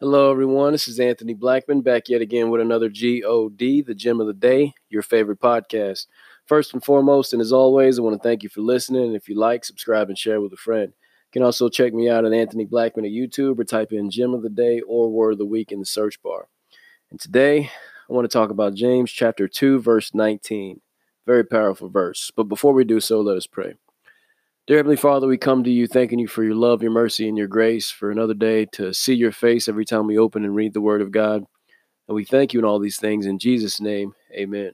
Hello, everyone. This is Anthony Blackman back yet again with another GOD, the Gem of the Day, your favorite podcast. First and foremost, and as always, I want to thank you for listening. If you like, subscribe and share with a friend. You can also check me out at Anthony Blackman at YouTube or type in Gem of the Day or Word of the Week in the search bar. And today, I want to talk about James chapter 2, verse 19. Very powerful verse. But before we do so, let us pray. Dear Heavenly Father, we come to you thanking you for your love, your mercy, and your grace for another day to see your face every time we open and read the Word of God. And we thank you in all these things. In Jesus' name, amen.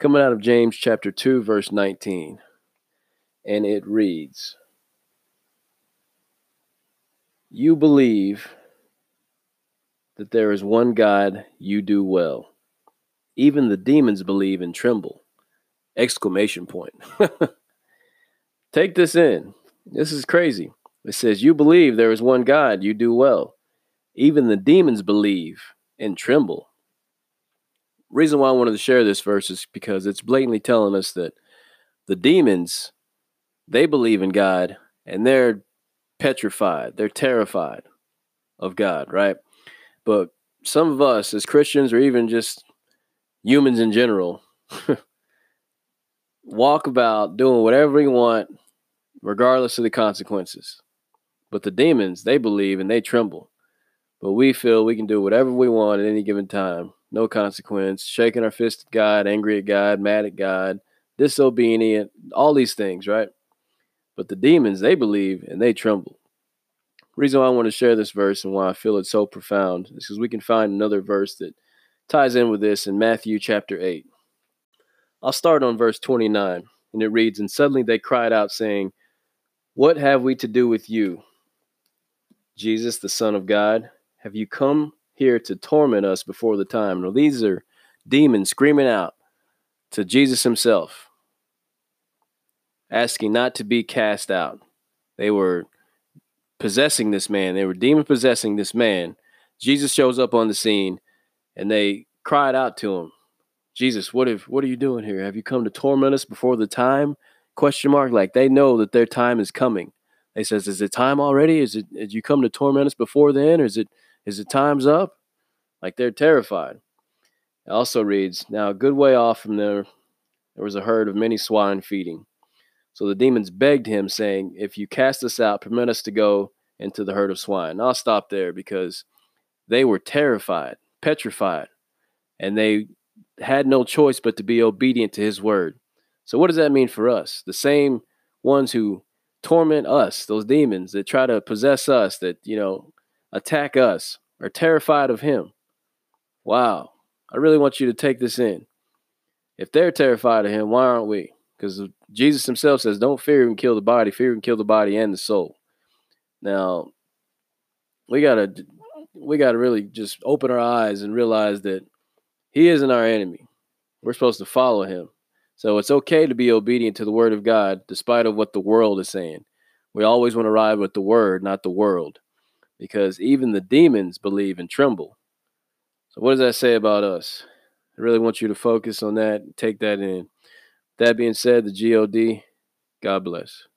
Coming out of James chapter 2, verse 19. And it reads You believe that there is one God, you do well. Even the demons believe and tremble. Exclamation point. Take this in. This is crazy. It says, You believe there is one God, you do well. Even the demons believe and tremble. Reason why I wanted to share this verse is because it's blatantly telling us that the demons, they believe in God and they're petrified, they're terrified of God, right? But some of us as Christians or even just humans in general walk about doing whatever we want, regardless of the consequences. But the demons, they believe and they tremble. But we feel we can do whatever we want at any given time, no consequence, shaking our fist at God, angry at God, mad at God, disobedient, all these things, right? But the demons, they believe and they tremble. reason why I want to share this verse and why I feel it's so profound is because we can find another verse that ties in with this in Matthew chapter 8. I'll start on verse 29, and it reads And suddenly they cried out, saying, What have we to do with you, Jesus, the Son of God? Have you come here to torment us before the time? Now, these are demons screaming out to Jesus himself, asking not to be cast out. They were possessing this man, they were demon possessing this man. Jesus shows up on the scene, and they cried out to him Jesus, what if what are you doing here? Have you come to torment us before the time? Question mark. Like they know that their time is coming. They says, Is it time already? Is it did you come to torment us before then? Or is it is it time's up? Like they're terrified. It also reads, Now a good way off from there there was a herd of many swine feeding. So the demons begged him, saying, If you cast us out, permit us to go into the herd of swine. and I'll stop there because they were terrified, petrified, and they had no choice but to be obedient to his word. So, what does that mean for us? The same ones who torment us, those demons that try to possess us, that, you know, attack us, are terrified of him. Wow. I really want you to take this in. If they're terrified of him, why aren't we? Because Jesus himself says, don't fear and kill the body, fear and kill the body and the soul. Now, we gotta we gotta really just open our eyes and realize that he isn't our enemy. We're supposed to follow him. So it's okay to be obedient to the word of God despite of what the world is saying. We always want to ride with the word, not the world, because even the demons believe and tremble. So what does that say about us? I really want you to focus on that, take that in. That being said, the GOD, God bless.